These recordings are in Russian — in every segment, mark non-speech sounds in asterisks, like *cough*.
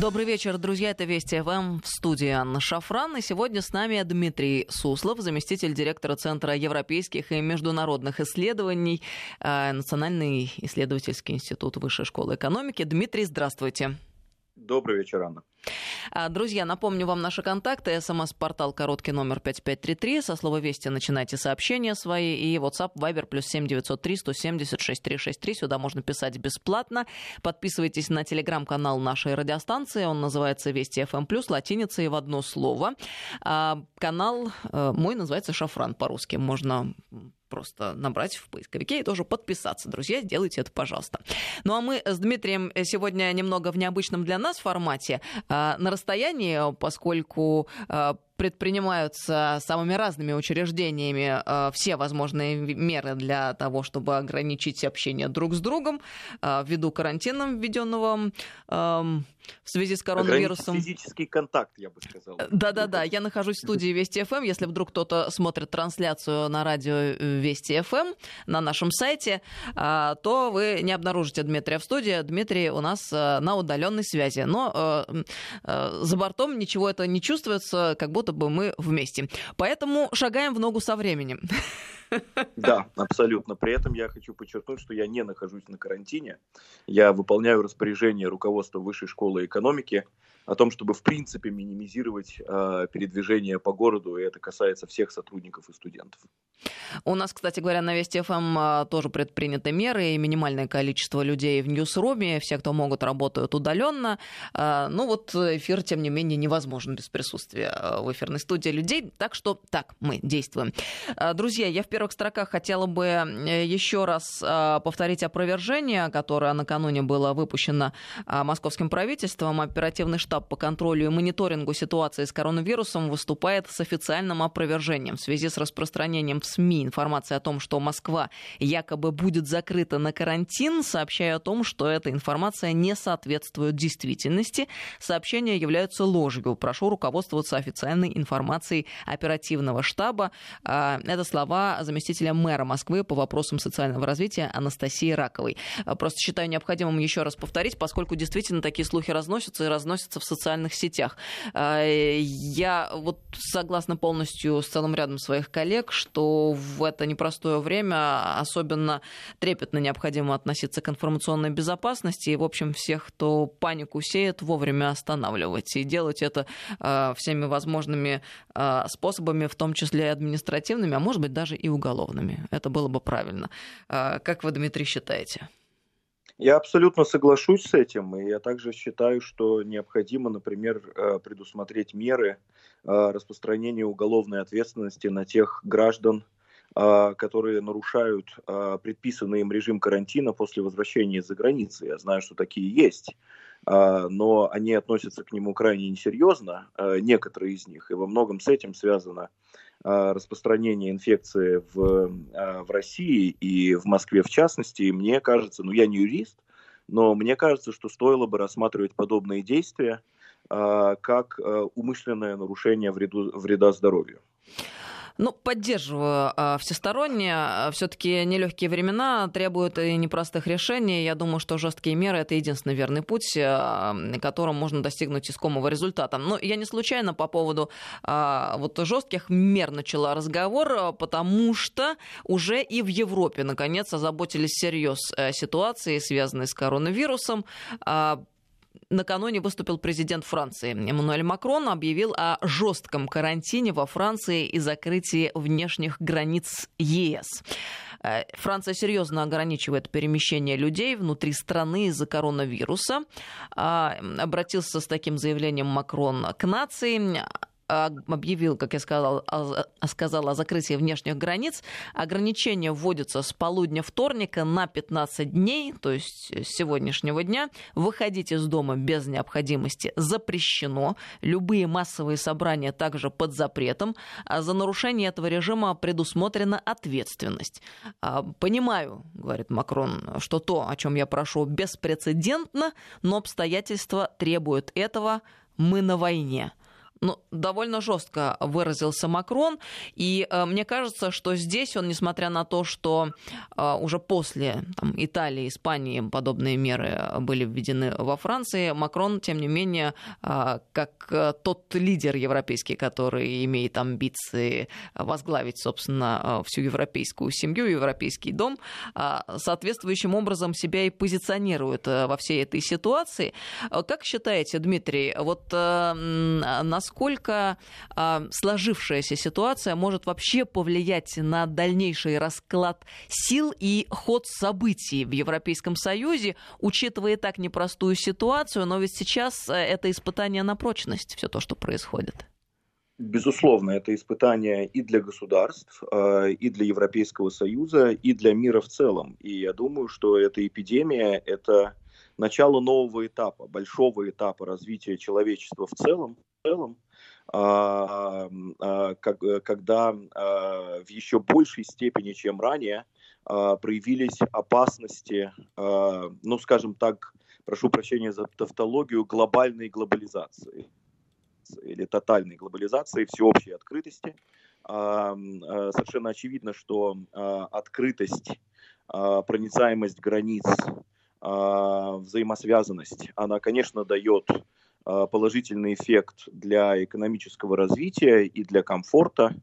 Добрый вечер, друзья. Это Вести ФМ в студии Анна Шафран. И сегодня с нами Дмитрий Суслов, заместитель директора Центра европейских и международных исследований, э, Национальный исследовательский институт Высшей школы экономики. Дмитрий, здравствуйте. Добрый вечер, Анна. А, друзья, напомню вам наши контакты. СМС-портал короткий номер 5533. Со слова «Вести» начинайте сообщения свои. И WhatsApp, Viber, плюс 7903 170 6363. Сюда можно писать бесплатно. Подписывайтесь на телеграм-канал нашей радиостанции. Он называется «Вести FM+,» латиницей в одно слово. А, канал э, мой называется «Шафран» по-русски. Можно просто набрать в поисковике и тоже подписаться. Друзья, сделайте это, пожалуйста. Ну а мы с Дмитрием сегодня немного в необычном для нас формате. А, на расстоянии, поскольку а, предпринимаются самыми разными учреждениями э, все возможные меры для того, чтобы ограничить общение друг с другом э, ввиду карантина, введенного э, в связи с коронавирусом. Физический контакт, я бы сказал. Э, да-да-да, я нахожусь в студии Вести ФМ. Если вдруг кто-то смотрит трансляцию на радио Вести ФМ на нашем сайте, э, то вы не обнаружите Дмитрия в студии. Дмитрий у нас на удаленной связи. Но за бортом ничего это не чувствуется, как будто бы мы вместе. Поэтому шагаем в ногу со временем. Да, абсолютно. При этом я хочу подчеркнуть, что я не нахожусь на карантине. Я выполняю распоряжение руководства Высшей школы экономики о том, чтобы в принципе минимизировать э, передвижение по городу, и это касается всех сотрудников и студентов. У нас, кстати говоря, на Вести ФМ а, тоже предприняты меры, и минимальное количество людей в Ньюсруме, все, кто могут, работают удаленно. А, ну вот эфир, тем не менее, невозможен без присутствия а, в эфирной студии людей, так что так мы действуем. Друзья, я в первых строках хотела бы э, еще раз повторить опровержение, которое накануне было выпущено московским правительством. Оперативный штаб по контролю и мониторингу ситуации с коронавирусом выступает с официальным опровержением в связи с распространением в СМИ информация о том, что Москва якобы будет закрыта на карантин, сообщая о том, что эта информация не соответствует действительности. Сообщения являются ложью. Прошу руководствоваться официальной информацией оперативного штаба. А, это слова заместителя мэра Москвы по вопросам социального развития Анастасии Раковой. А, просто считаю необходимым еще раз повторить, поскольку действительно такие слухи разносятся и разносятся в социальных сетях. А, я вот согласна полностью с целым рядом своих коллег, что в это непростое время особенно трепетно необходимо относиться к информационной безопасности и, в общем, всех, кто панику сеет, вовремя останавливать и делать это э, всеми возможными э, способами, в том числе и административными, а может быть даже и уголовными. Это было бы правильно. Э, как вы, Дмитрий, считаете? Я абсолютно соглашусь с этим, и я также считаю, что необходимо, например, э, предусмотреть меры э, распространения уголовной ответственности на тех граждан, э, которые нарушают предписанный им режим карантина после возвращения из-за границы. Я знаю, что такие есть, но они относятся к нему крайне несерьезно, некоторые из них, и во многом с этим связано распространения инфекции в, а, в России и в Москве в частности. Мне кажется, ну я не юрист, но мне кажется, что стоило бы рассматривать подобные действия а, как умышленное нарушение вреду, вреда здоровью. Ну, поддерживаю э, всесторонне. Все-таки нелегкие времена требуют и непростых решений. Я думаю, что жесткие меры это единственный верный путь, э, которым можно достигнуть искомого результата. Но я не случайно по поводу э, вот жестких мер начала разговор, потому что уже и в Европе наконец озаботились всерьез э, ситуацией, связанной с коронавирусом. Накануне выступил президент Франции. Эммануэль Макрон объявил о жестком карантине во Франции и закрытии внешних границ ЕС. Э, Франция серьезно ограничивает перемещение людей внутри страны из-за коронавируса. А, обратился с таким заявлением Макрон к нации объявил, как я сказала, сказала, о закрытии внешних границ. Ограничения вводятся с полудня вторника на 15 дней, то есть с сегодняшнего дня. Выходить из дома без необходимости запрещено. Любые массовые собрания также под запретом. А за нарушение этого режима предусмотрена ответственность. А, понимаю, говорит Макрон, что то, о чем я прошу, беспрецедентно, но обстоятельства требуют этого. Мы на войне. Ну, довольно жестко выразился Макрон. И э, мне кажется, что здесь он, несмотря на то, что э, уже после там, Италии, Испании подобные меры были введены во Франции, Макрон, тем не менее, э, как э, тот лидер европейский, который имеет амбиции возглавить, собственно, э, всю европейскую семью, европейский дом, э, соответствующим образом себя и позиционирует во всей этой ситуации. Как считаете, Дмитрий, вот э, насколько э, сложившаяся ситуация может вообще повлиять на дальнейший расклад сил и ход событий в Европейском Союзе, учитывая так непростую ситуацию, но ведь сейчас э, это испытание на прочность, все то, что происходит. Безусловно, это испытание и для государств, э, и для Европейского Союза, и для мира в целом. И я думаю, что эта эпидемия – это начало нового этапа, большого этапа развития человечества в целом, целом, а, а, как, когда а, в еще большей степени, чем ранее, проявились опасности, ну, скажем так, прошу прощения за тавтологию, глобальной глобализации или тотальной глобализации, всеобщей открытости. Совершенно очевидно, что открытость, проницаемость границ, взаимосвязанность, она, конечно, дает положительный эффект для экономического развития и для комфорта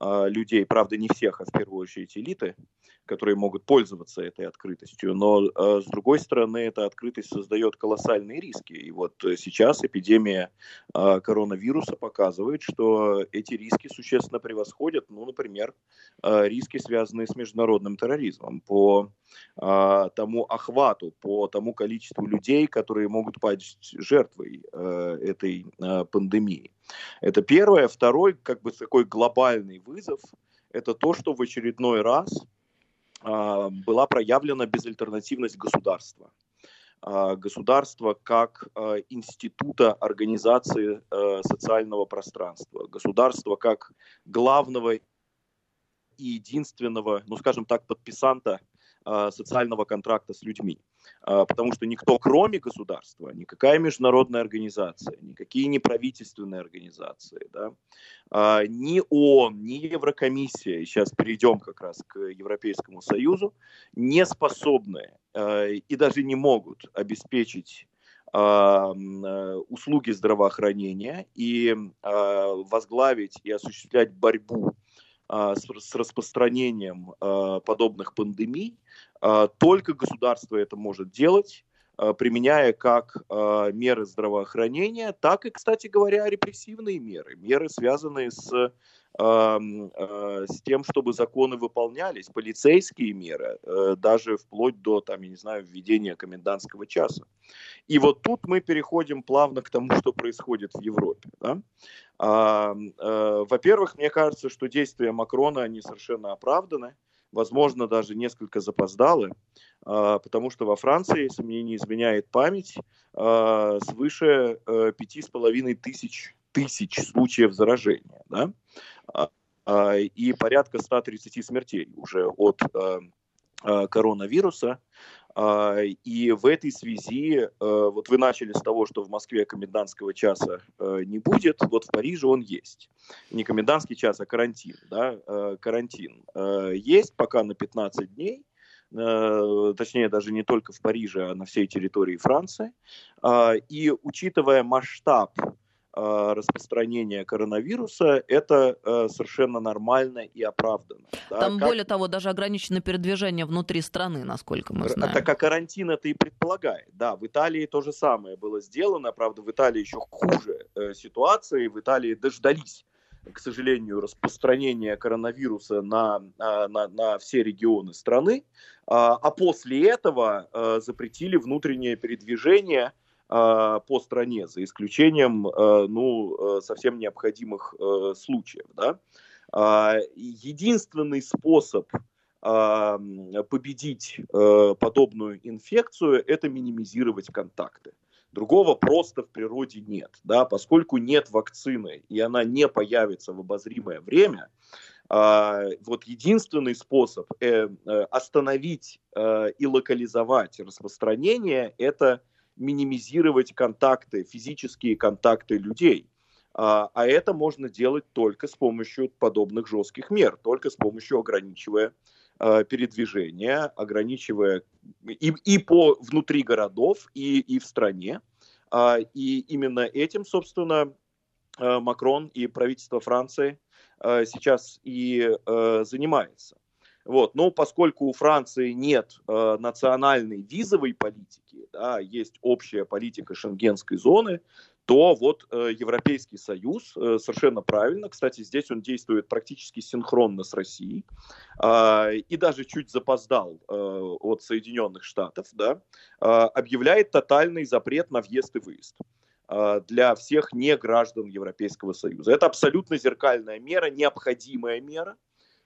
а, людей, правда не всех, а в первую очередь элиты, которые могут пользоваться этой открытостью. Но, э, с другой стороны, эта открытость создает колоссальные риски. И вот сейчас эпидемия э, коронавируса показывает, что эти риски существенно превосходят, ну, например, риски, связанные с международным терроризмом. По тому охвату, по тому количеству людей, которые могут пасть жертвой этой пандемии. Это первое. Второй, как бы такой глобальный вызов, это то, что в очередной раз а, была проявлена безальтернативность государства. А, государства как а, института организации социального пространства, государства как главного и единственного, ну скажем так, подписанта социального контракта с людьми. А, потому что никто, кроме государства, никакая международная организация, никакие неправительственные организации, да, а, ни ООН, ни Еврокомиссия, сейчас перейдем как раз к Европейскому Союзу, не способны а, и даже не могут обеспечить услуги здравоохранения и возглавить и осуществлять борьбу с распространением подобных пандемий, а, только государство это может делать, а, применяя как а, меры здравоохранения, так и, кстати говоря, репрессивные меры, меры, связанные с с тем, чтобы законы выполнялись, полицейские меры, э, даже вплоть до, там, я не знаю, введения комендантского часа. И вот тут мы переходим плавно к тому, что происходит в Европе. Да? Э, во-первых, мне кажется, что действия Макрона, они совершенно оправданы возможно, даже несколько запоздалы, а, потому что во Франции, если мне не изменяет память, а, свыше э, пяти с половиной тысяч, тысяч случаев заражения, да? А, и порядка 130 смертей уже от коронавируса. А, и в этой связи, э, вот вы начали с того, что в Москве комендантского часа э, не будет, вот в Париже он есть. Не комендантский час, а карантин. Да? Э, карантин есть пока на 15 дней, точнее даже не только в Париже, а на всей территории Франции. А, и учитывая масштаб Э, распространения коронавируса, это э, совершенно нормально и оправданно. Да? Там, как... более того, даже ограничено передвижение внутри страны, насколько мы знаем. Так как карантин это и предполагает. Да, в Италии то же самое было сделано. Правда, в Италии еще хуже э, ситуации. В Италии дождались к сожалению, распространения коронавируса на, на, на все регионы страны, а, а после этого запретили внутреннее передвижение а, по стране, за исключением а, ну, э, совсем необходимых э, случаев. Да? А, единственный способ победить э, подобную инфекцию – это минимизировать контакты. Другого просто в природе нет. Да? Поскольку нет вакцины, и она не появится в обозримое время, вот единственный способ остановить и локализовать распространение – это минимизировать контакты, физические контакты людей. А, а это можно делать только с помощью подобных жестких мер, только с помощью ограничивая а, передвижение, ограничивая и, и по внутри городов, и, и в стране. А, и именно этим, собственно, Макрон и правительство Франции сейчас и занимается. Вот. Но поскольку у Франции нет э, национальной визовой политики, да, есть общая политика шенгенской зоны, то вот э, Европейский Союз э, совершенно правильно, кстати, здесь он действует практически синхронно с Россией э, и даже чуть запоздал э, от Соединенных Штатов, да, э, объявляет тотальный запрет на въезд и выезд э, для всех не граждан Европейского Союза. Это абсолютно зеркальная мера, необходимая мера,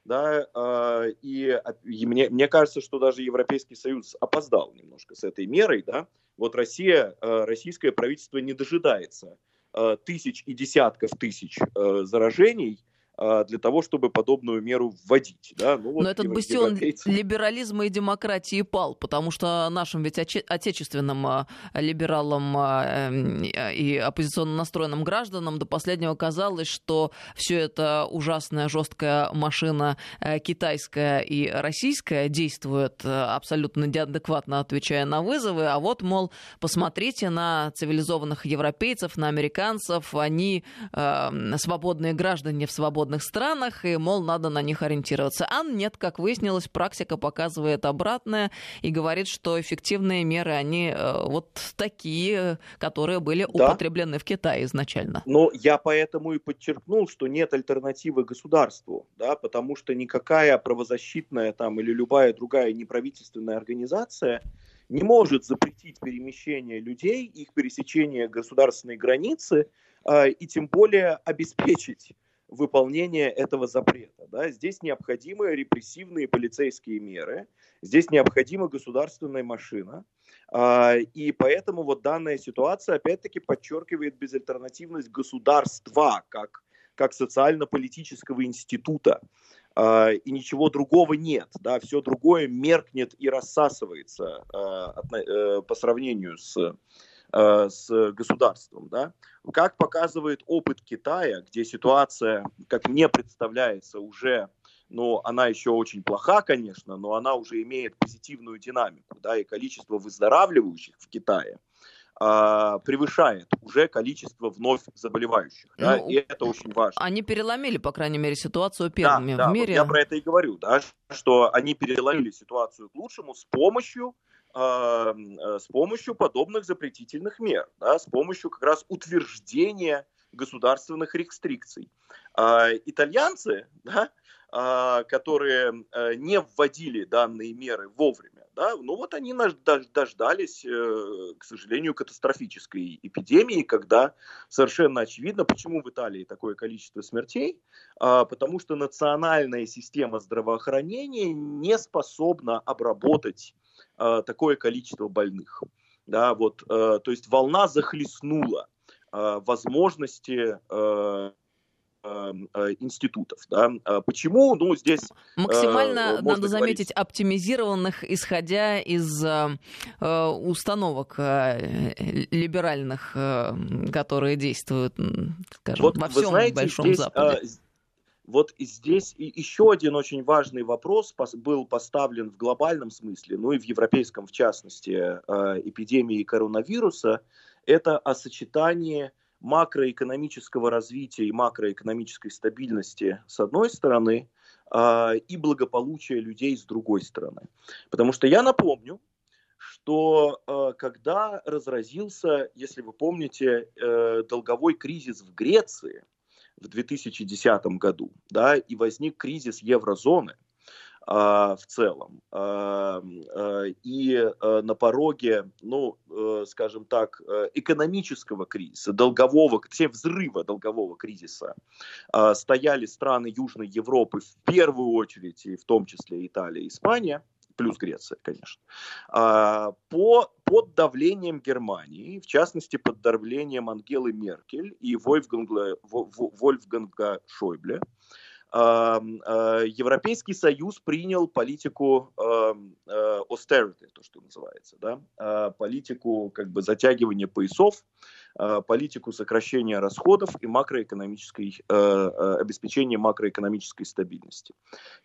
да, э, и, мне, мне кажется, что даже Европейский Союз опоздал немножко с этой мерой, да, вот Россия, э, российское правительство не дожидается э, тысяч и десятков тысяч заражений, а, для того, чтобы подобную меру вводить. Да? Ну, вот Но этот бастион европейцы... либерализма и демократии пал, потому что нашим ведь отечественным а, либералам а, эм, и оппозиционно настроенным гражданам до последнего казалось, что все это ужасная жесткая машина э, китайская и российская действует э, абсолютно неадекватно, отвечая на вызовы, а вот, мол, посмотрите на цивилизованных европейцев, на американцев, они э, свободные граждане в свободном свободных странах, и, мол, надо на них ориентироваться. А нет, как выяснилось, практика показывает обратное и говорит, что эффективные меры, они э, вот такие, которые были да. употреблены в Китае изначально. Но я поэтому и подчеркнул, что нет альтернативы государству, да, потому что никакая правозащитная там или любая другая неправительственная организация не может запретить перемещение людей, их пересечение государственной границы, э, и тем более обеспечить выполнения этого запрета. Да? Здесь необходимы репрессивные полицейские меры, здесь необходима государственная машина, а, и поэтому вот данная ситуация опять-таки подчеркивает безальтернативность государства как, как социально-политического института. А, и ничего другого нет, да, все другое меркнет и рассасывается а, э, по сравнению с с государством. Да? Как показывает опыт Китая, где ситуация, как мне представляется, уже но она еще очень плоха, конечно, но она уже имеет позитивную динамику, да, и количество выздоравливающих в Китае а, превышает уже количество вновь заболевающих, ну, да, и это очень важно. Они переломили, по крайней мере, ситуацию первыми да, да, в мире. Вот я про это и говорю, да, что они переломили ситуацию к лучшему с помощью Э, с помощью подобных запретительных мер, да, с помощью как раз утверждения государственных рестрикций. А, итальянцы, да, а, которые э, не вводили данные меры вовремя, да, ну вот они дождались, э, к сожалению, катастрофической эпидемии, когда совершенно очевидно, почему в Италии такое количество смертей, а, потому что национальная система здравоохранения не способна обработать э, такое количество больных. Да, вот, э, то есть волна захлестнула э, возможности э, э, институтов. Да? Почему? Ну, здесь... Максимально, э, надо заметить, оптимизированных, исходя из э, установок э, либеральных, э, которые действуют, скажем, вот, во всем знаете, Большом здесь, Западе. Вот здесь еще один очень важный вопрос был поставлен в глобальном смысле, ну и в европейском в частности, э, эпидемии коронавируса. Это о сочетании макроэкономического развития и макроэкономической стабильности с одной стороны э, и благополучия людей с другой стороны. Потому что я напомню, что э, когда разразился, если вы помните, долговой кризис в Греции, в 2010 году, да, и возник кризис еврозоны а, в целом. А, а, и а, на пороге, ну, а, скажем так, экономического кризиса, долгового, все взрыва долгового кризиса а, стояли страны Южной Европы в первую очередь, и в том числе Италия Испания – плюс Греция, конечно, а, по, давлением Германии, в частности, под давлением Ангелы Меркель и Вольфганга, Вольфганга Шойбле, а, а, Европейский Союз принял политику austerity, то, что называется, да, политику как бы затягивания поясов, э, политику сокращения расходов и макроэкономической, обеспечения макроэкономической стабильности.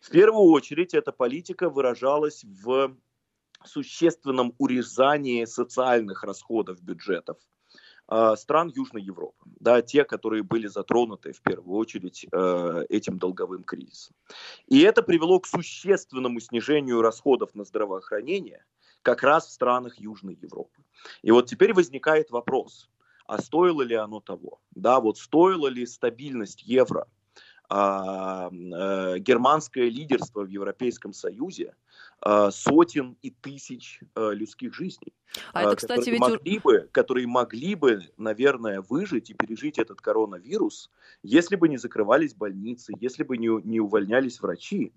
В первую очередь эта политика выражалась в существенном урезании социальных расходов бюджетов стран Южной Европы, да, те, которые были затронуты в первую очередь этим долговым кризисом. И это привело к существенному снижению расходов на здравоохранение – как раз в странах Южной Европы. И вот теперь возникает вопрос, а стоило ли оно того? Да, вот стоило ли стабильность евро, э, германское лидерство в Европейском Союзе а, сотен и тысяч а, людских жизней. А это, кстати, которые ведь... Могли бы, которые могли бы, наверное, выжить и пережить этот коронавирус, если бы не закрывались больницы, если бы не, не увольнялись врачи,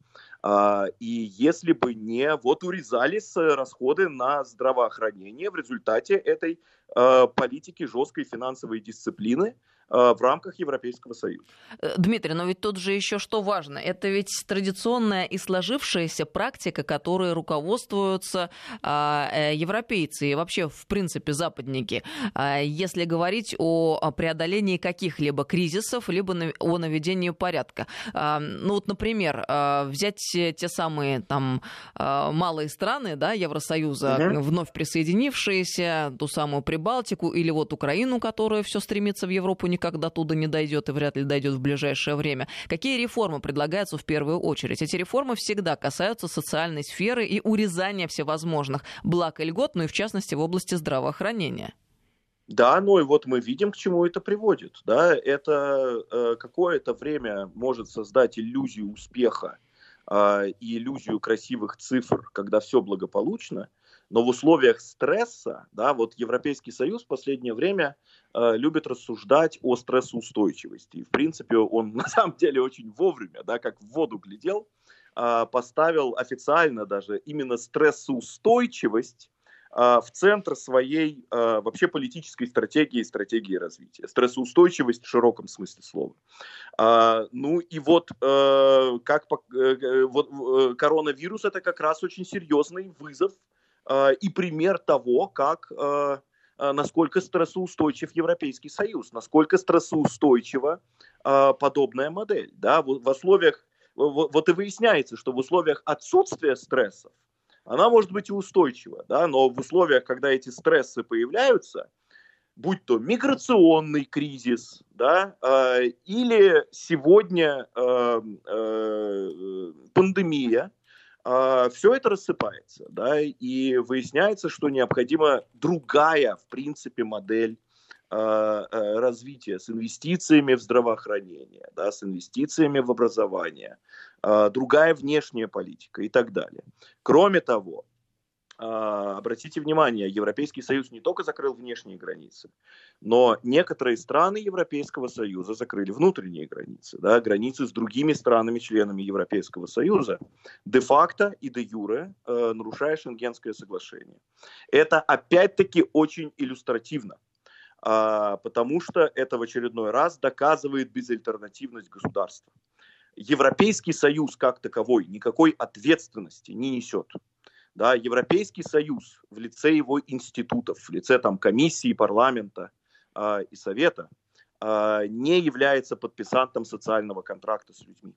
и если бы не вот урезались расходы на здравоохранение в результате этой политики жесткой финансовой дисциплины, Э, в рамках Европейского Союза. Э, Дмитрий, но ведь тут же еще что важно. Это ведь традиционная и сложившаяся практика, которой руководствуются а, э, европейцы и вообще, в принципе, западники. А, если говорить о преодолении каких-либо кризисов, либо о наведении порядка. А, ну вот, например, взять те самые там малые страны да, Евросоюза, угу. вновь присоединившиеся, ту самую Прибалтику, или вот Украину, которая все стремится в Европу, никогда туда не дойдет и вряд ли дойдет в ближайшее время. Какие реформы предлагаются в первую очередь? Эти реформы всегда касаются социальной сферы и урезания всевозможных благ и льгот, ну и в частности в области здравоохранения. Да, ну и вот мы видим, к чему это приводит. Да, это э, какое-то время может создать иллюзию успеха э, и иллюзию красивых цифр, когда все благополучно. Но в условиях стресса, да, вот Европейский Союз в последнее время э, любит рассуждать о стрессоустойчивости. И, в принципе, он *laughs* на самом деле очень вовремя, да, как в воду глядел, э, поставил официально даже именно стрессоустойчивость э, в центр своей э, вообще политической стратегии и стратегии развития. Стрессоустойчивость в широком смысле слова. А, ну и вот, э, как э, вот э, коронавирус это как раз очень серьезный вызов Э, и пример того, как э, э, насколько стрессоустойчив Европейский Союз, насколько стрессоустойчива подобная модель. Да? В, условиях, вот и выясняется, что в условиях отсутствия стрессов она может быть и устойчива, да? но в условиях, когда эти стрессы появляются, будь то миграционный кризис, да, или сегодня пандемия, а, все это рассыпается, да, и выясняется, что необходима другая, в принципе, модель а, а, развития с инвестициями в здравоохранение, да, с инвестициями в образование, другая внешняя политика и так далее. Кроме того, а, обратите внимание, Европейский Союз не только закрыл внешние границы, но некоторые страны Европейского Союза закрыли внутренние границы, да, границы с другими странами-членами Европейского Союза, де-факто и де-юре э, нарушая Шенгенское соглашение. Это опять-таки очень иллюстративно, э, потому что это в очередной раз доказывает безальтернативность государства. Европейский Союз как таковой никакой ответственности не несет да, Европейский Союз в лице его институтов, в лице там, комиссии, парламента э, и совета э, не является подписантом социального контракта с людьми.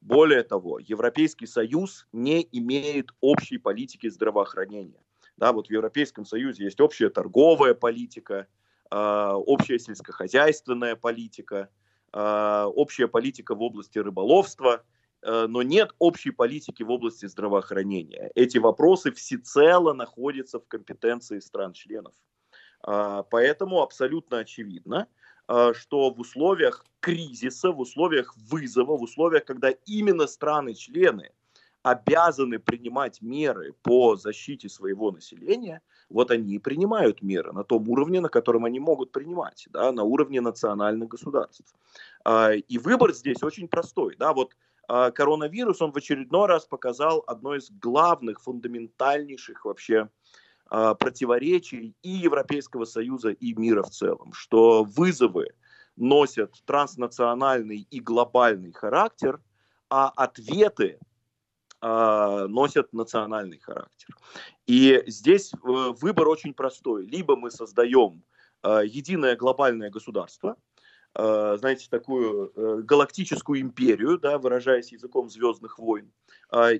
Более того, Европейский Союз не имеет общей политики здравоохранения. Да, вот в Европейском Союзе есть общая торговая политика, э, общая сельскохозяйственная политика, э, общая политика в области рыболовства – но нет общей политики в области здравоохранения. Эти вопросы всецело находятся в компетенции стран-членов. А, поэтому абсолютно очевидно, а, что в условиях кризиса, в условиях вызова, в условиях, когда именно страны-члены обязаны принимать меры по защите своего населения, вот они и принимают меры на том уровне, на котором они могут принимать, да, на уровне национальных государств. А, и выбор здесь очень простой. Да, вот коронавирус, он в очередной раз показал одно из главных, фундаментальнейших вообще а, противоречий и Европейского Союза, и мира в целом, что вызовы носят транснациональный и глобальный характер, а ответы э, носят национальный характер. И здесь э, выбор очень простой. Либо мы создаем единое глобальное государство, знаете, такую галактическую империю, да, выражаясь языком Звездных войн,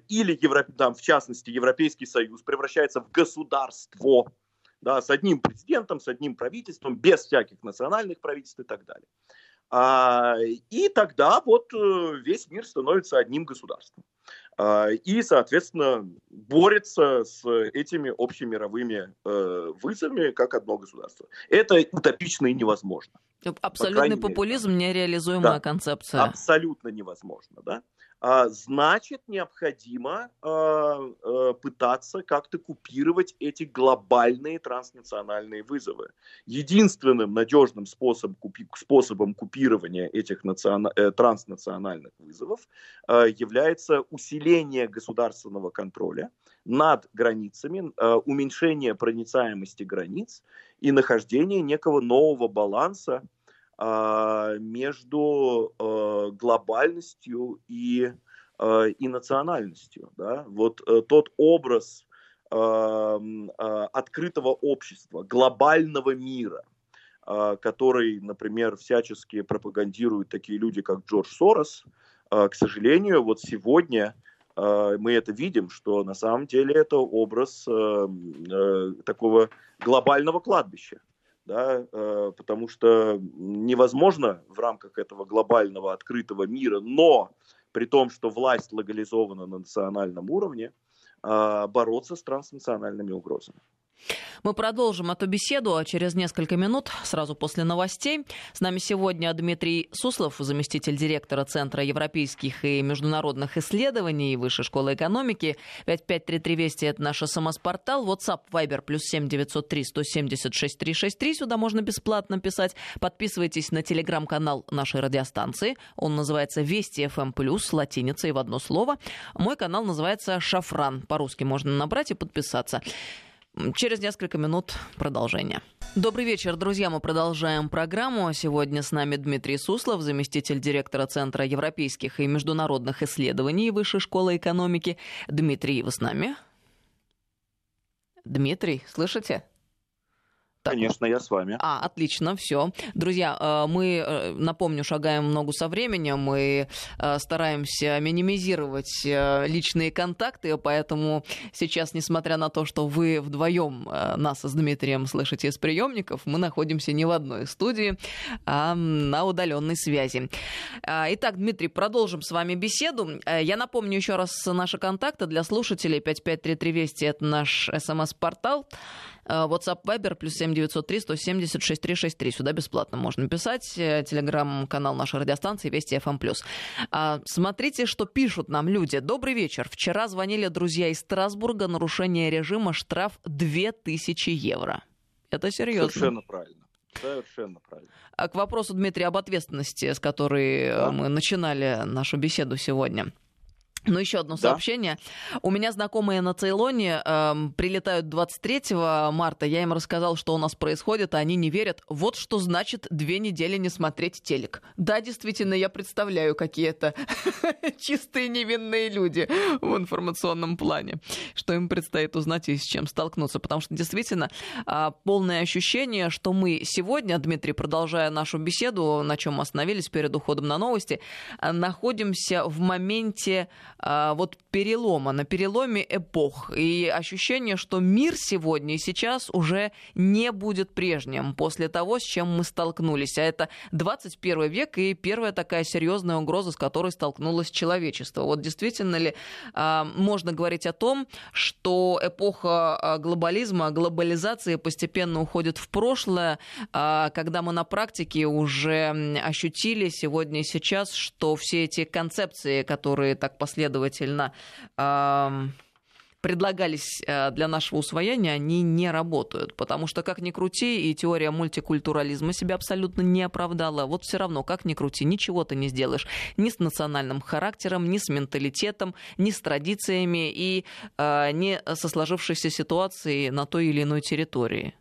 или, Европ... там, в частности, Европейский Союз превращается в государство, да, с одним президентом, с одним правительством, без всяких национальных правительств и так далее. А, и тогда вот э, весь мир становится одним государством. А, и, соответственно, борется с этими общемировыми э, вызовами как одно государство. Это утопично и невозможно. Абсолютный популизм, мере. нереализуемая да, концепция. Абсолютно невозможно, да. А, значит, необходимо а, а, пытаться как-то купировать эти глобальные транснациональные вызовы. Единственным надежным способ, способом купирования этих национа, э, транснациональных вызовов является усиление государственного контроля над границами, уменьшение проницаемости границ и нахождение некого нового баланса между а, глобальностью и, а, и национальностью. Да? Вот э, тот образ открытого общества, глобального мира, который, например, всячески пропагандируют такие люди, как Джордж Сорос, к сожалению, вот сегодня мы это видим, что на самом деле это образ такого глобального кладбища да, э, потому что невозможно в рамках этого глобального открытого мира, но при том, что власть легализована на национальном уровне, э, бороться с транснациональными угрозами. Мы продолжим эту беседу через несколько минут, сразу после новостей. С нами сегодня Дмитрий Суслов, заместитель директора Центра европейских и международных исследований Высшей школы экономики. 5533 Вести – это наш СМС-портал. WhatsApp, Viber, плюс 7 903 176 363. Сюда можно бесплатно писать. Подписывайтесь на телеграм-канал нашей радиостанции. Он называется Вести ФМ+, плюс, латиницей в одно слово. Мой канал называется Шафран. По-русски можно набрать и подписаться. Через несколько минут продолжение. Добрый вечер, друзья. Мы продолжаем программу. Сегодня с нами Дмитрий Суслов, заместитель директора Центра европейских и международных исследований Высшей школы экономики. Дмитрий, вы с нами? Дмитрий, слышите? Конечно, я с вами. А, отлично, все. Друзья, э, мы, э, напомню, шагаем много со временем, мы э, стараемся минимизировать личные контакты, поэтому сейчас, несмотря на то, что вы вдвоем нас с Дмитрием слышите из приемников, мы находимся не в одной студии, а на удаленной связи. Итак, Дмитрий, продолжим с вами беседу. Я напомню еще раз наши контакты для слушателей. 5533 Вести — это наш смс-портал. Э, WhatsApp Viber плюс 7903 176 363. Сюда бесплатно можно писать. Э, телеграм-канал нашей радиостанции Вести FM+. А, смотрите, что пишут нам люди. Добрый вечер. Вчера звонили друзья из Страсбурга. Нарушение режима штраф 2000 евро. Это серьезно. Совершенно правильно. Совершенно правильно. А к вопросу, Дмитрий, об ответственности, с которой э, да. мы начинали нашу беседу сегодня. Ну, еще одно сообщение. Да. У меня знакомые на Цейлоне э, прилетают 23 марта. Я им рассказал, что у нас происходит, а они не верят. Вот что значит две недели не смотреть телек. Да, действительно, я представляю, какие это *laughs* чистые невинные люди в информационном плане. Что им предстоит узнать и с чем столкнуться. Потому что действительно э, полное ощущение, что мы сегодня, Дмитрий, продолжая нашу беседу, на чем мы остановились перед уходом на новости, э, находимся в моменте вот перелома, на переломе эпох. И ощущение, что мир сегодня и сейчас уже не будет прежним после того, с чем мы столкнулись. А это 21 век и первая такая серьезная угроза, с которой столкнулось человечество. Вот действительно ли а, можно говорить о том, что эпоха а, глобализма, глобализации постепенно уходит в прошлое, когда мы на практике уже ощутили сегодня и сейчас, что все эти концепции, которые так последовательно последовательно предлагались э, для нашего усвоения, они не работают. Потому что, как ни крути, и теория мультикультурализма себя абсолютно не оправдала. Вот все равно, как ни крути, ничего ты не сделаешь. Ни с национальным характером, ни с менталитетом, ни с традициями и э, ни со сложившейся ситуацией на той или иной территории.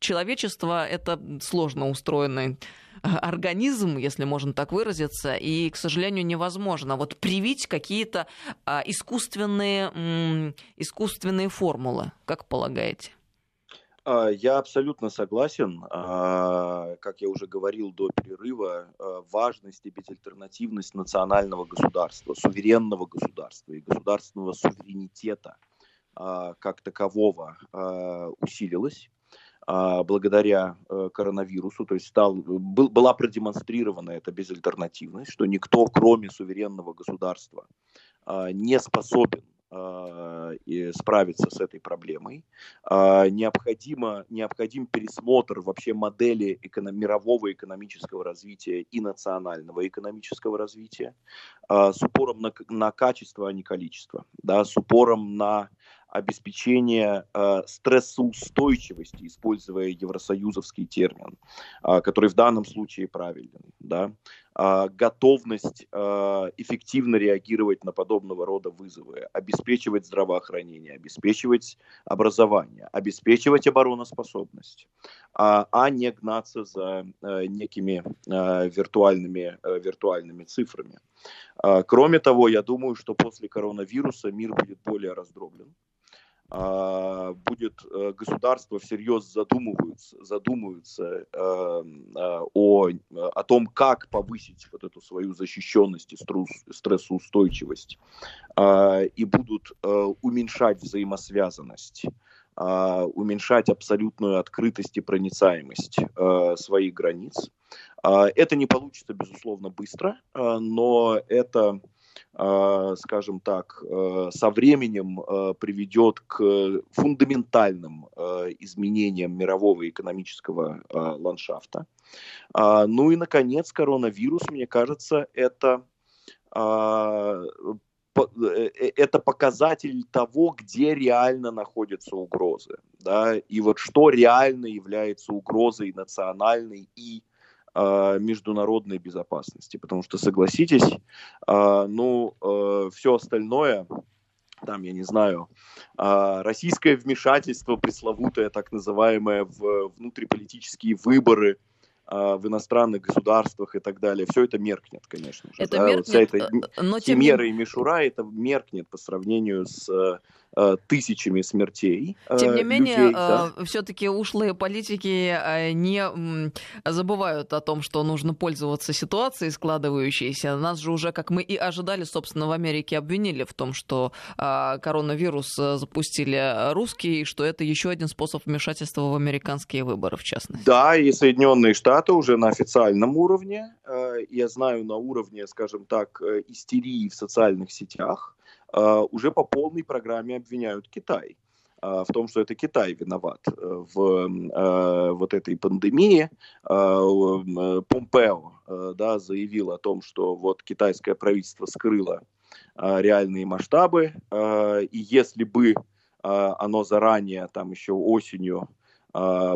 Человечество — это сложно устроенный организм, если можно так выразиться, и, к сожалению, невозможно вот привить какие-то а, искусственные, искусственные формулы, как полагаете? А, я абсолютно согласен. А, как я уже говорил до перерыва, а, важность и безальтернативность национального государства, суверенного государства и государственного суверенитета как такового усилилась благодаря э, коронавирусу, то есть стал, был, была продемонстрирована эта безальтернативность, что никто, кроме суверенного государства, не способен а, справиться с этой проблемой. А, необходимо, необходим пересмотр вообще модели эконом, мирового экономического развития и национального экономического развития а, с упором на, на качество, а не количество, да, с упором на обеспечение э, стрессоустойчивости, используя евросоюзовский термин, э, который в данном случае правилен, да, э, готовность э, эффективно реагировать на подобного рода вызовы, обеспечивать здравоохранение, обеспечивать образование, обеспечивать обороноспособность, э, а не гнаться за э, некими э, виртуальными, э, виртуальными цифрами. Э, кроме того, я думаю, что после коронавируса мир будет более раздроблен. А, будет э, государство всерьез задумываются, задумываются э, э, о, о том, как повысить вот эту свою защищенность и стрессоустойчивость, а, и будут уменьшать взаимосвязанность уменьшать абсолютную открытость и проницаемость своих границ. Это не получится, безусловно, быстро, но это скажем так, э, со временем э, приведет к фундаментальным изменениям мирового экономического ландшафта. А, ну и, наконец, коронавирус, мне кажется, это это показатель того, где реально находятся угрозы. Да? И вот что реально является угрозой национальной и а, международной безопасности. Потому что, согласитесь, а, ну, э, все остальное, там, я не знаю, а, российское вмешательство пресловутое, так называемое, в внутриполитические выборы – в иностранных государствах и так далее. Все это меркнет, конечно же. Это да? меркнет, вот вся эта э, химера тем... и мишура, это меркнет по сравнению с Э, тысячами смертей. Э, Тем не менее, людей, да. Э, все-таки ушлые политики не забывают о том, что нужно пользоваться ситуацией складывающейся. Нас же уже, как мы и ожидали, собственно, в Америке обвинили в том, что коронавирус запустили русские, и что это еще один способ вмешательства в американские выборы, в частности. Да, и Соединенные Штаты уже на официальном уровне, я знаю, на уровне, скажем так, истерии в социальных сетях, уже по полной программе обвиняют Китай а, в том, что это Китай виноват э, в э, вот этой пандемии. Э, Помпео да, заявил о том, что вот китайское правительство скрыло реальные масштабы, и если бы оно заранее, там еще осенью,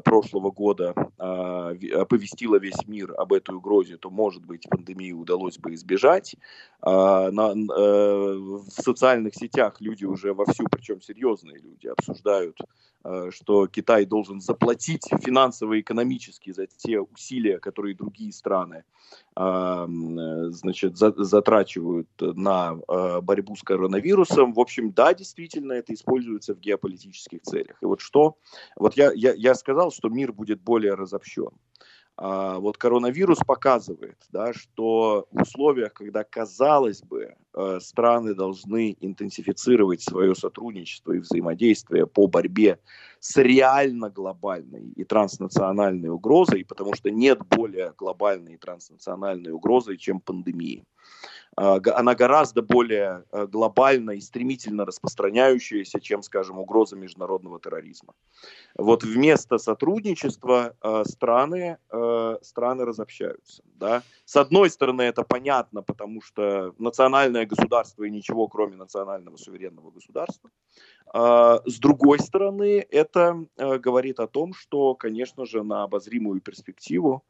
прошлого года а, оповестила весь мир об этой угрозе, то, может быть, пандемии удалось бы избежать. А, на, э, в социальных сетях люди уже вовсю, причем серьезные люди, обсуждают, что Китай должен заплатить финансово-экономически за те усилия, которые другие страны значит, затрачивают на борьбу с коронавирусом. В общем, да, действительно, это используется в геополитических целях. И вот что, вот я, я, я сказал, что мир будет более разобщен. А, вот коронавирус показывает, да, что в условиях, когда, казалось бы, страны должны интенсифицировать свое сотрудничество и взаимодействие по борьбе с реально глобальной и транснациональной угрозой, потому что нет более глобальной и транснациональной угрозы, чем пандемия. А, она гораздо более э, глобальна и стремительно распространяющаяся, чем, скажем, угроза международного терроризма. Вот вместо сотрудничества э, страны, э, страны разобщаются. Да? С одной стороны, это понятно, потому что национальное государство и ничего, кроме национального суверенного государства. А, с другой стороны, это говорит о том, что, конечно же, на обозримую перспективу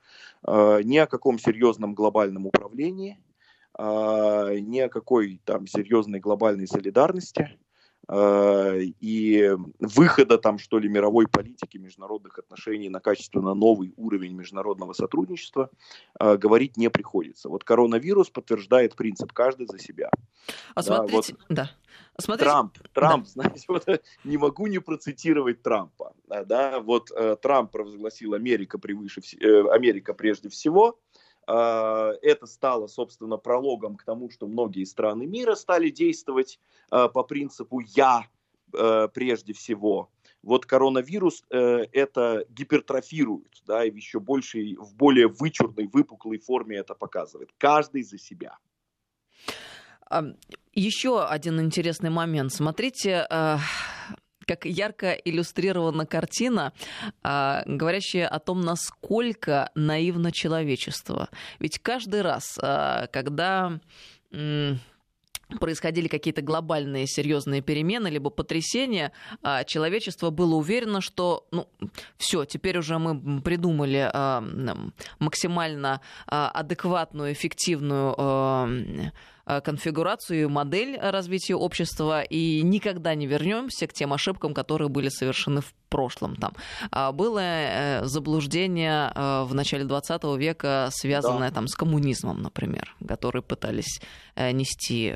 ни о каком серьезном глобальном управлении – а, ни о какой там серьезной глобальной солидарности Э, и выхода там, что ли, мировой политики, международных отношений на качественно новый уровень международного сотрудничества э, говорить не приходится. Вот коронавирус подтверждает принцип «каждый за себя». А да, смотрите, вот да. Смотрите, Трамп, Трамп, да. *laughs* знаете, вот не могу не процитировать Трампа. Да, вот э, Трамп провозгласил Америка превыше, Америка прежде всего, это стало, собственно, прологом к тому, что многие страны мира стали действовать а, по принципу «я» а, прежде всего. Вот коронавирус э, это гипертрофирует, да, и в еще большей, в более вычурной, выпуклой форме это показывает. Каждый за себя. Еще один интересный момент. Смотрите, как ярко иллюстрирована картина, а, говорящая о том, насколько наивно человечество. Ведь каждый раз, а, когда происходили какие-то глобальные серьезные перемены либо потрясения, а, человечество было уверено, что ну, все, теперь уже мы придумали максимально адекватную, эффективную конфигурацию и модель развития общества и никогда не вернемся к тем ошибкам, которые были совершены в прошлом. Там а, было э, заблуждение э, в начале 20 века, связанное да. там с коммунизмом, например, который пытались нести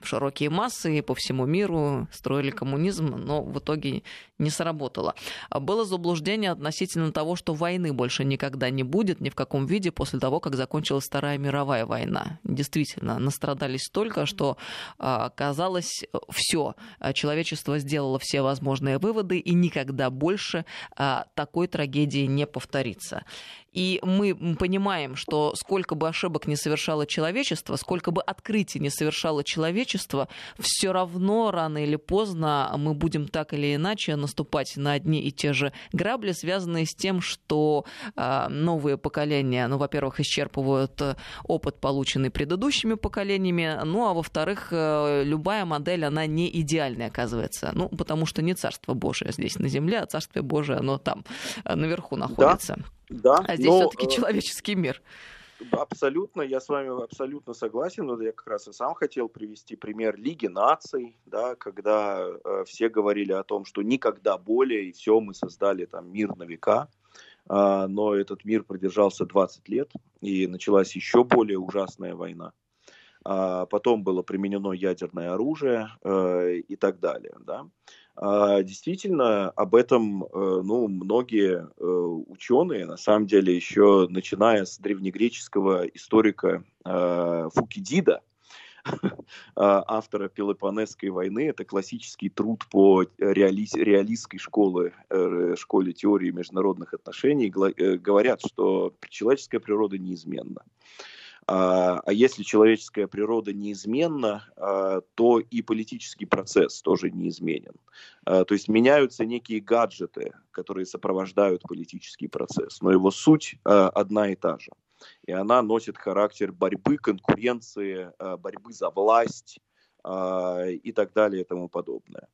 в широкие массы и по всему миру строили коммунизм, но в итоге не сработало. Было заблуждение относительно того, что войны больше никогда не будет ни в каком виде после того, как закончилась Вторая мировая война. Действительно, настрадались столько, что а, казалось все, человечество сделало все возможные выводы и никогда больше а, такой трагедии не повторится. И мы понимаем, что сколько бы ошибок не совершало человечество, сколько бы открытий не совершало человечество, все равно рано или поздно мы будем так или иначе наступать на одни и те же грабли, связанные с тем, что новые поколения, ну, во-первых, исчерпывают э, опыт, полученный предыдущими поколениями, ну, а во-вторых, э, любая модель, она не идеальная, оказывается. Ну, потому что не Царство Божие здесь на земле, а Царствие Божие, оно там э, наверху находится. Да. Да, а здесь все-таки э, человеческий мир. Абсолютно, я с вами абсолютно согласен. Вот я как раз и сам хотел привести пример Лиги наций, да, когда э, все говорили о том, что никогда более, и все, мы создали там мир на века. Э, но этот мир продержался 20 лет, и началась еще более ужасная война. А потом было применено ядерное оружие э, и так далее. Да. А, действительно, об этом э, ну, многие э, ученые, на самом деле, еще начиная с древнегреческого историка Фукидида, *laughs* автора Пелопонесской войны. Это классический труд по реали... реалистской школе, школе теории международных отношений. Говорят, что человеческая природа неизменна. А, а если человеческая природа неизменна, а, то и политический процесс тоже неизменен. А, то есть меняются некие гаджеты, которые сопровождают политический процесс, но его суть одна и та же. И она носит характер борьбы, конкуренции, борьбы за власть, и так далее и тому подобное.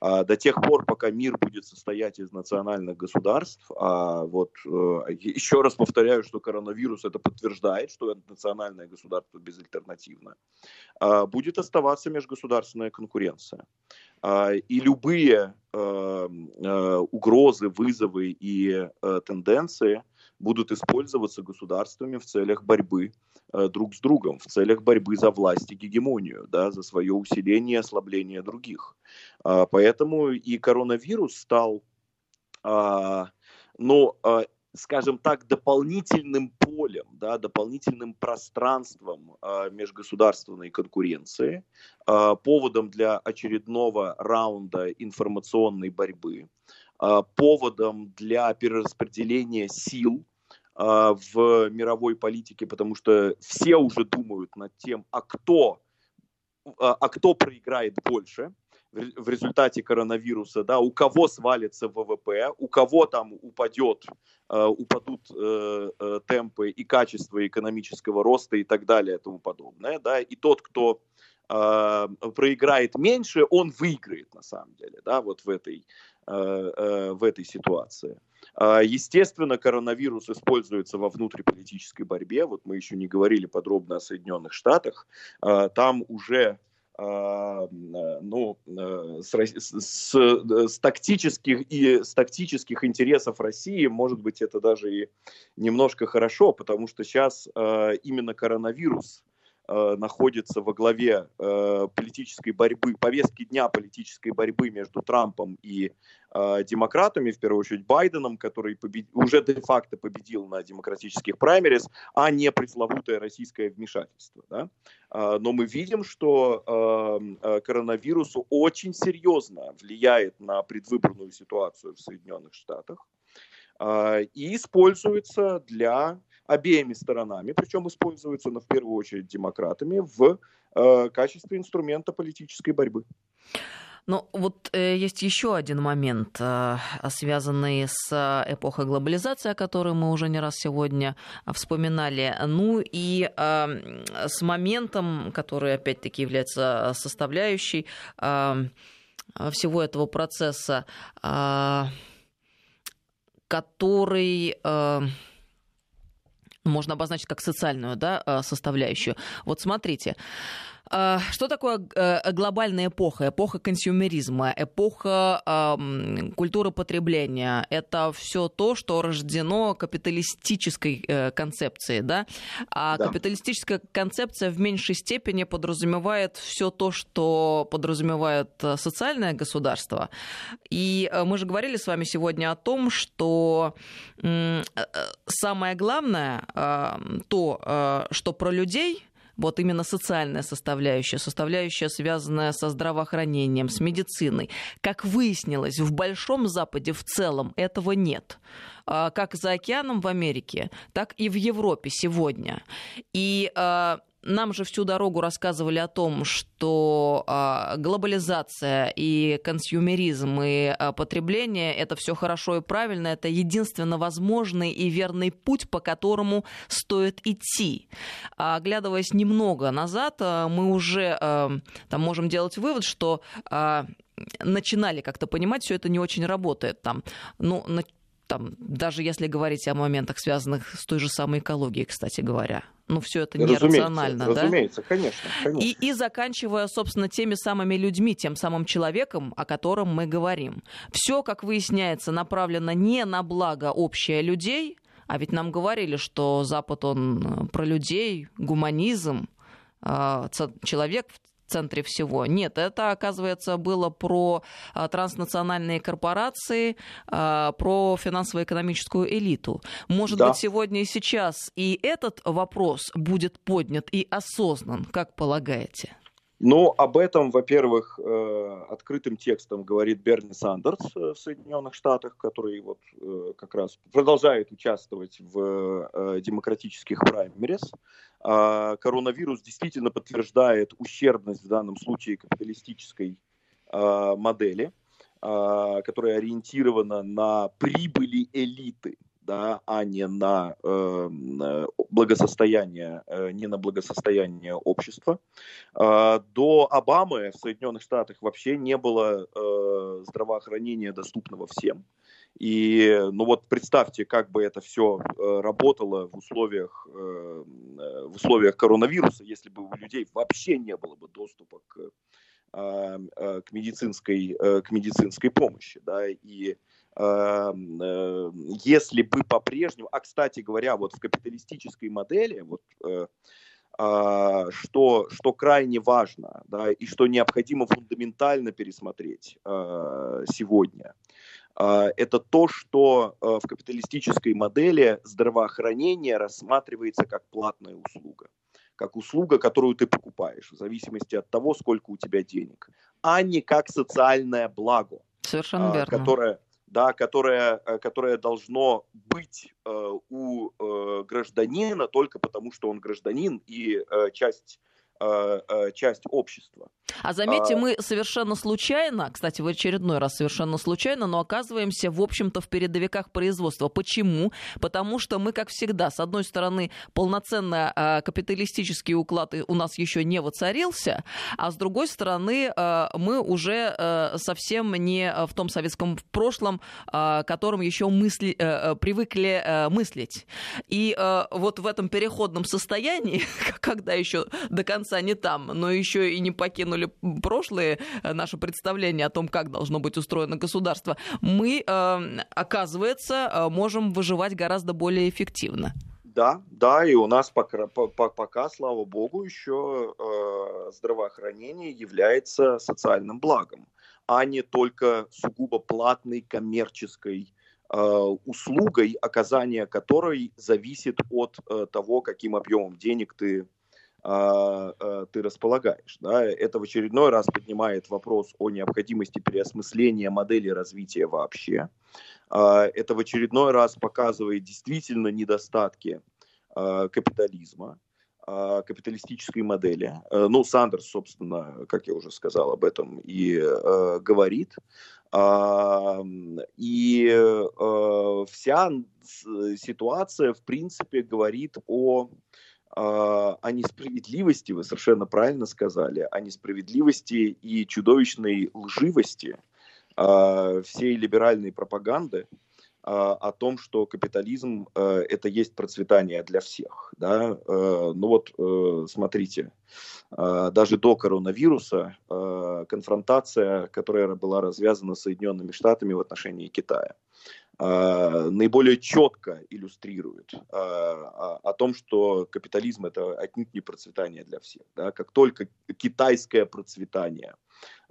А до тех пор, пока мир будет состоять из национальных государств, а вот э, еще раз повторяю, что коронавирус это подтверждает, что национальное государство безальтернативно, а, будет оставаться межгосударственная конкуренция. А, и любые э, э, угрозы, вызовы и тенденции будут использоваться государствами в целях борьбы друг с другом, в целях борьбы за власть и гегемонию, да, за свое усиление и ослабление других. А, поэтому и коронавирус стал, а, ну, а, скажем так, дополнительным полем, да, дополнительным пространством межгосударственной конкуренции, поводом для очередного раунда информационной борьбы, поводом для перераспределения сил в мировой политике, потому что все уже думают над тем, а кто, а кто проиграет больше, в результате коронавируса, да, у кого свалится ВВП, у кого там упадет, э, упадут э, э, темпы и качество экономического роста и так далее и тому подобное, да, и тот, кто проиграет меньше, он выиграет на самом деле, да, вот в этой, э, в этой ситуации. А, естественно, коронавирус используется во внутриполитической борьбе. Вот мы еще не говорили подробно о Соединенных Штатах. А, там уже ну, с, с, с, тактических и с тактических интересов России, может быть, это даже и немножко хорошо, потому что сейчас именно коронавирус Э, находится во главе э, политической борьбы, повестки дня политической борьбы между Трампом и э, демократами, в первую очередь Байденом, который побед... уже де-факто победил на демократических праймерис, а не пресловутое российское вмешательство. Да? Э, но мы видим, что э, э, коронавирус очень серьезно влияет на предвыборную ситуацию в Соединенных Штатах э, и используется для обеими сторонами, причем используется, но в первую очередь демократами, в э, качестве инструмента политической борьбы. Но вот э, есть еще один момент, э, связанный с эпохой глобализации, о которой мы уже не раз сегодня вспоминали. Ну и э, с моментом, который опять-таки является составляющей э, всего этого процесса, э, который... Э, можно обозначить как социальную да, э, составляющую. Вот смотрите, что такое э, глобальная эпоха? Эпоха консюмеризма, эпоха э, культуры потребления. Это все то, что рождено капиталистической э, концепцией. Да? А да. капиталистическая концепция в меньшей степени подразумевает все то, что подразумевает социальное государство. И мы же говорили с вами сегодня о том, что э, самое главное то, что про людей вот именно социальная составляющая, составляющая, связанная со здравоохранением, с медициной. Как выяснилось, в Большом Западе в целом этого нет а, как за океаном в Америке, так и в Европе сегодня. И а, нам же всю дорогу рассказывали о том, что э, глобализация и консюмеризм и э, потребление это все хорошо и правильно, это единственно возможный и верный путь, по которому стоит идти. А, оглядываясь немного назад, э, мы уже э, там можем делать вывод, что э, начинали как-то понимать, все это не очень работает. Там, ну, там, даже если говорить о моментах, связанных с той же самой экологией, кстати говоря. Ну, все это нерационально, разумеется, да? Разумеется, конечно. конечно. И, и заканчивая, собственно, теми самыми людьми, тем самым человеком, о котором мы говорим. Все, как выясняется, направлено не на благо общее людей, а ведь нам говорили, что Запад, он про людей, гуманизм, а, человек центре всего. Нет, это, оказывается, было про а, транснациональные корпорации, а, про финансово-экономическую элиту. Может да. быть, сегодня и сейчас и этот вопрос будет поднят и осознан, как полагаете? Ну, об этом, во-первых, э, открытым текстом говорит Берни Сандерс э, в Соединенных Штатах, который вот э, как раз продолжает участвовать в демократических праймерис. А, коронавирус действительно подтверждает ущербность в данном случае капиталистической модели, а, которая ориентирована на прибыли элиты да, а не на э, благосостояние, э, не на благосостояние общества. Э, до Обамы в Соединенных Штатах вообще не было э, здравоохранения доступного всем. И, ну вот представьте, как бы это все э, работало в условиях, э, в условиях коронавируса, если бы у людей вообще не было бы доступа к, э, э к, медицинской, э, к медицинской помощи. Да, и Эм, э, если бы по-прежнему, а кстати говоря, вот в капиталистической модели, вот, э, а, что, что крайне важно, да, и что необходимо фундаментально пересмотреть э, сегодня, это то, что в капиталистической модели здравоохранение рассматривается как платная услуга как услуга, которую ты покупаешь, в зависимости от того, сколько у тебя денег, а не как социальное благо, Совершенно верно. которое, да, которое, э, которое должно быть э, у э, гражданина только потому, что он гражданин и э, часть часть общества. А заметьте, а... мы совершенно случайно, кстати, в очередной раз совершенно случайно, но оказываемся, в общем-то, в передовиках производства. Почему? Потому что мы, как всегда, с одной стороны, полноценно э, капиталистический уклад у нас еще не воцарился, а с другой стороны, мы уже совсем не в том советском прошлом, которым еще мысли, привыкли мыслить. И вот в этом переходном состоянии, *laughs* когда еще до конца конца не там, но еще и не покинули прошлые э, наши представления о том, как должно быть устроено государство, мы, э, оказывается, э, можем выживать гораздо более эффективно. Да, да, и у нас пока, пока слава богу, еще э, здравоохранение является социальным благом, а не только сугубо платной коммерческой э, услугой, оказание которой зависит от э, того, каким объемом денег ты ты располагаешь. Да? Это в очередной раз поднимает вопрос о необходимости переосмысления модели развития вообще. А, это в очередной раз показывает действительно недостатки капитализма, капиталистической модели. Ну, Сандерс, собственно, как я уже сказал, об этом и говорит. И вся ситуация, в принципе, говорит о а, о несправедливости, вы совершенно правильно сказали, о несправедливости и чудовищной лживости а, всей либеральной пропаганды а, о том, что капитализм это есть процветание для всех. Да? Ну вот, э, смотрите, даже до коронавируса конфронтация, которая была развязана Соединенными Штатами в отношении Китая. А, наиболее четко иллюстрирует а, о том, что капитализм это отнюдь не процветание для всех. Да? Как только китайское процветание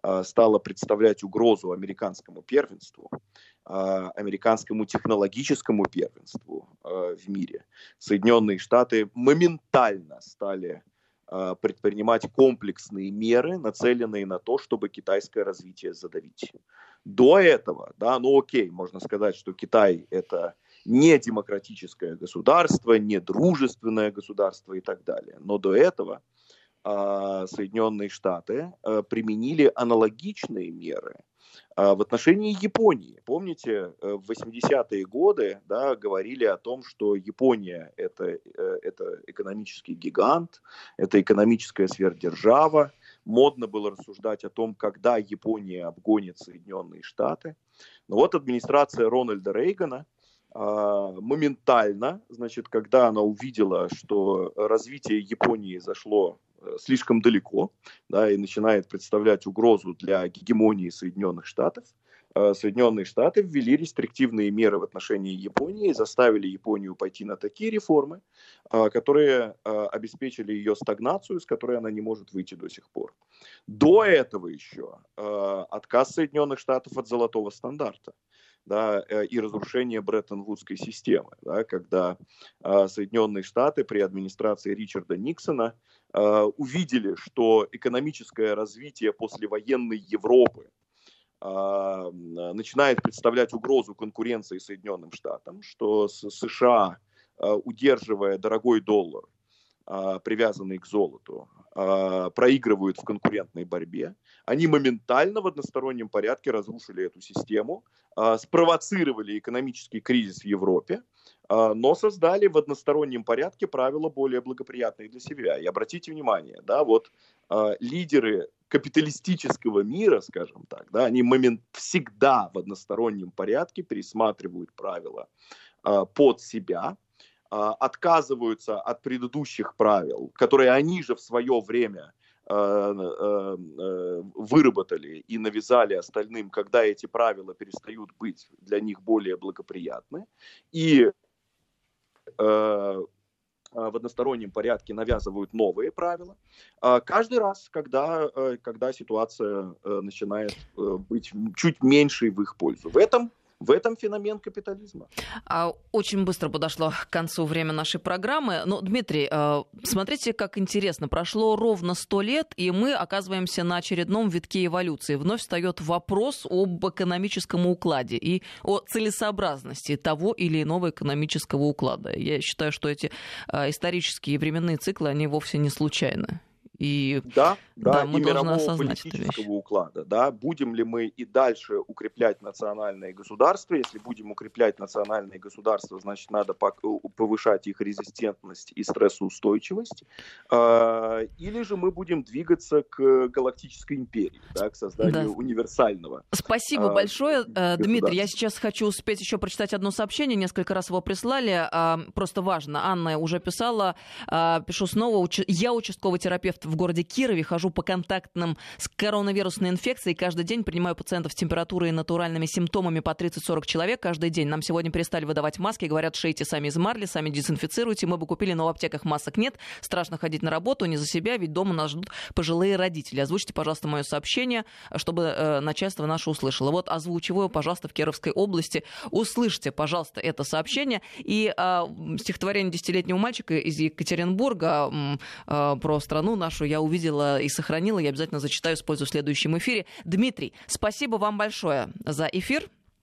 а, стало представлять угрозу американскому первенству, американскому технологическому первенству в мире, Соединенные Штаты моментально стали предпринимать комплексные меры, нацеленные на то, чтобы китайское развитие задавить. До этого, да, ну окей, можно сказать, что Китай это не демократическое государство, не дружественное государство и так далее. Но до этого э, Соединенные Штаты э, применили аналогичные меры в отношении Японии. Помните, э, в 80-е годы да, говорили о том, что Япония это, э, это экономический гигант, это экономическая сверхдержава, модно было рассуждать о том, когда Япония обгонит Соединенные Штаты. Но вот администрация Рональда Рейгана а, моментально, значит, когда она увидела, что развитие Японии зашло слишком далеко, да, и начинает представлять угрозу для гегемонии Соединенных Штатов, Э, Соединенные Штаты ввели рестриктивные меры в отношении Японии и заставили Японию пойти на такие реформы, э, которые э, обеспечили ее стагнацию, с которой она не может выйти до сих пор. До этого еще отказ Соединенных Штатов от золотого стандарта да, и разрушение Бреттон-Вудской системы, да, когда Соединенные Штаты при администрации Ричарда Никсона увидели, что экономическое развитие послевоенной Европы а, начинает представлять угрозу конкуренции Соединенным Штатам, что США, а, удерживая дорогой доллар, а, привязанный к золоту, проигрывают в конкурентной борьбе. Они моментально в одностороннем порядке разрушили эту систему, спровоцировали экономический кризис в Европе, но создали в одностороннем порядке правила более благоприятные для себя. И обратите внимание, да, вот лидеры капиталистического мира, скажем так, да, они момент всегда в одностороннем порядке пересматривают правила под себя, отказываются от предыдущих правил, которые они же в свое время выработали и навязали остальным, когда эти правила перестают быть для них более благоприятны, и а, в одностороннем порядке навязывают новые правила. А, каждый раз, когда, э, когда ситуация э, начинает э, быть чуть меньшей в их пользу. В этом в этом феномен капитализма. А, очень быстро подошло к концу время нашей программы. Но, Дмитрий, э, смотрите, как интересно. Прошло ровно сто лет, и мы оказываемся на очередном витке эволюции. Вновь встает вопрос об экономическом укладе и о целесообразности того или иного экономического уклада. Я считаю, что эти э, исторические временные циклы, они вовсе не случайны. И да, да, да мы и мирового политического уклада. Да, будем ли мы и дальше укреплять национальные государства? Если будем укреплять национальные государства, значит, надо повышать их резистентность и стрессоустойчивость. А, или же мы будем двигаться к галактической империи, да, к созданию да. универсального. Спасибо а, большое, э, Дмитрий. Я сейчас хочу успеть еще прочитать одно сообщение. Несколько раз его прислали. А, просто важно. Анна уже писала. Пишу снова. Я участковый терапевт в городе Кирове, хожу по контактным с коронавирусной инфекцией. Каждый день принимаю пациентов с температурой и натуральными симптомами по 30-40 человек каждый день. Нам сегодня перестали выдавать маски, говорят, шейте сами из марли, сами дезинфицируйте. Мы бы купили, но в аптеках масок нет. Страшно ходить на работу, не за себя, ведь дома нас ждут пожилые родители. Озвучьте, пожалуйста, мое сообщение, чтобы э, начальство наше услышало. Вот озвучиваю, пожалуйста, в Кировской области. Услышьте, пожалуйста, это сообщение. И э, стихотворение десятилетнего мальчика из Екатеринбурга э, про страну нашу я увидела и сохранила. Я обязательно зачитаю, использую в следующем эфире. Дмитрий, спасибо вам большое за эфир.